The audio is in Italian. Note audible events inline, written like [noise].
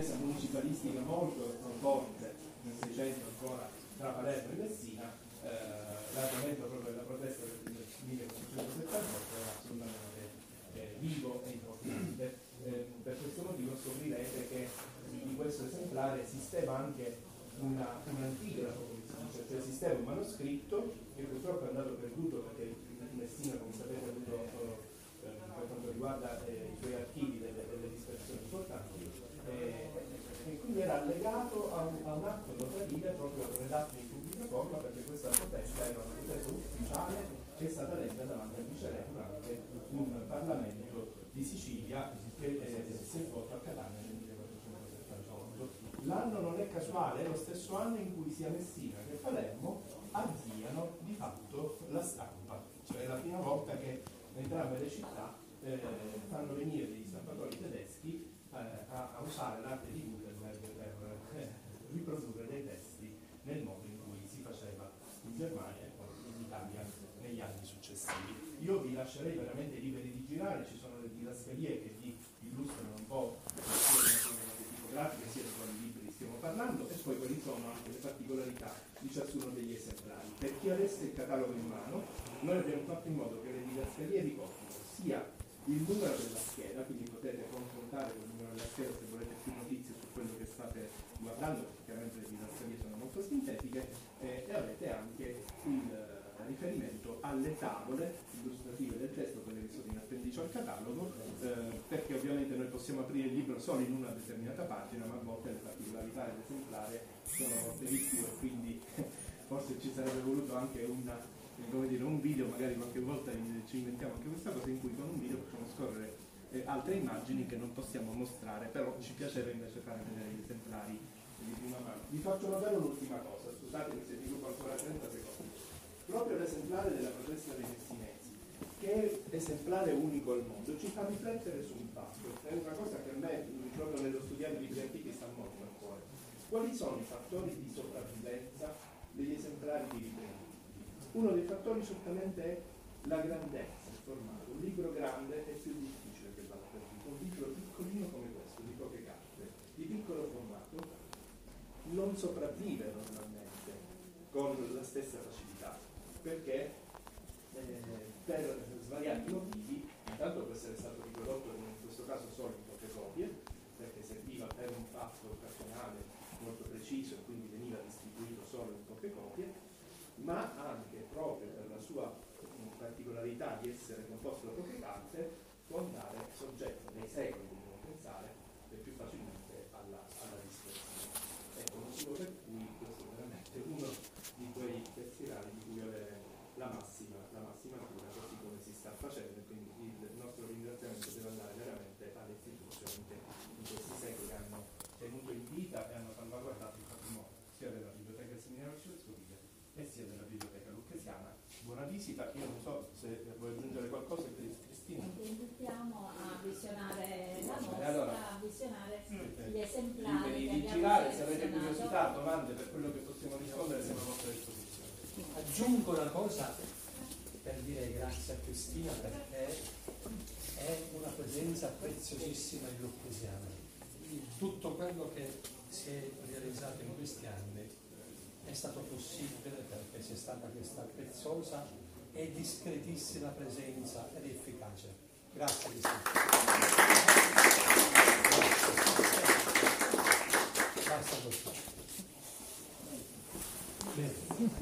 contesa municipalistica molto forte nel 600 ancora tra Palermo e Messina, eh, l'argomento proprio della protesta del 1478 era assolutamente eh, vivo e importante. Eh, per questo motivo scoprirete che in questo esemplare esisteva anche una, un'antica cioè esisteva un manoscritto che purtroppo è andato perduto perché Messina, come sapete, ha avuto eh, per quanto riguarda eh, i suoi archivi delle, delle dispersioni importanti, eh, e quindi era allegato a un, a un atto notarile proprio redatto in pubblica forma perché questa protesta era una protesta ufficiale che è stata letta davanti al viceré durante un Parlamento di Sicilia che eh, si è svolto a Catania nel 1478. L'anno non è casuale, è lo stesso anno in cui sia Messina che Palermo avviano di fatto la stampa, cioè è la prima volta che entrambe le città eh, fanno venire degli stampatori tedeschi eh, a, a, usare l'arte di Gutenberg per eh, riprodurre dei testi nel modo in cui si faceva in Germania e poi in Italia negli anni successivi. Vi lascerei veramente liberi di girare, ci sono le didascalie che vi illustrano un po' sia le tipografiche sia di quali libri stiamo parlando e poi quali sono anche le particolarità di ciascuno degli esemplari. Per chi avesse il catalogo in mano, noi abbiamo fatto in modo che le didascalie ricordino sia il numero della scheda, quindi potete confrontare con il numero della scheda se volete più notizie su quello che state guardando, perché chiaramente le didascalie sono molto sintetiche, eh, e avete anche il riferimento alle tavole illustrative del testo, quelle che sono in appendice al catalogo, eh, perché ovviamente noi possiamo aprire il libro solo in una determinata pagina, ma a volte le particolarità dell'esemplare sono molte di più e quindi [laughs] forse ci sarebbe voluto anche una come dire, un video, magari qualche volta ci inventiamo anche questa cosa in cui con un video possiamo scorrere eh, altre immagini che non possiamo mostrare, però ci piaceva invece fare vedere gli esemplari di prima mano. Vi faccio notare un'ultima cosa, scusatemi se dico ancora 30 secondi. Proprio l'esemplare della protesta dei messinesi, che è esemplare unico al mondo, ci fa riflettere su un fatto, è una cosa che a me, proprio nello studiare libri antichi, sta molto a cuore. Quali sono i fattori di sopravvivenza degli esemplari di ripresa? Uno dei fattori certamente è la grandezza, il formato. Un libro grande è più difficile che perduto. Un libro piccolino come questo, di poche carte, di piccolo formato, non sopravvive normalmente con la stessa facilità, perché eh, per svariati motivi, intanto può essere stato riprodotto in questo caso solo in poche copie, perché serviva per un fatto occasionale molto preciso e quindi veniva distribuito solo in poche copie, ma anche proprio per la sua particolarità di essere composto da poche carte, può andare soggetto nei secoli, dobbiamo pensare, più facilmente alla, alla dispersione. Ecco, motivo per cui questo è veramente uno di quei testirali di cui avere la massima, la massima cura, così come si sta facendo, quindi il nostro ringraziamento deve andare veramente alle istituzioni che in questi secoli hanno tenuto in vita e hanno salvaguardato il patrimonio, sia della biblioteca del seminario arcivescovile e sia della biblioteca lucchesiana. Buona visita, io non so se vuoi aggiungere qualcosa Cristina. Ti invitiamo a visionare la mostra, allora, a visionare eh, gli esemplari Liberi di girare, se avete curiosità, domande per quello che possiamo rispondere siamo a vostra disposizione. Aggiungo una cosa per dire grazie a Cristina perché è una presenza preziosissima in Lucchesiana. Tutto quello che si è realizzato in questi anni è stato possibile perché c'è stata questa preziosa e discretissima presenza ed efficacia. Grazie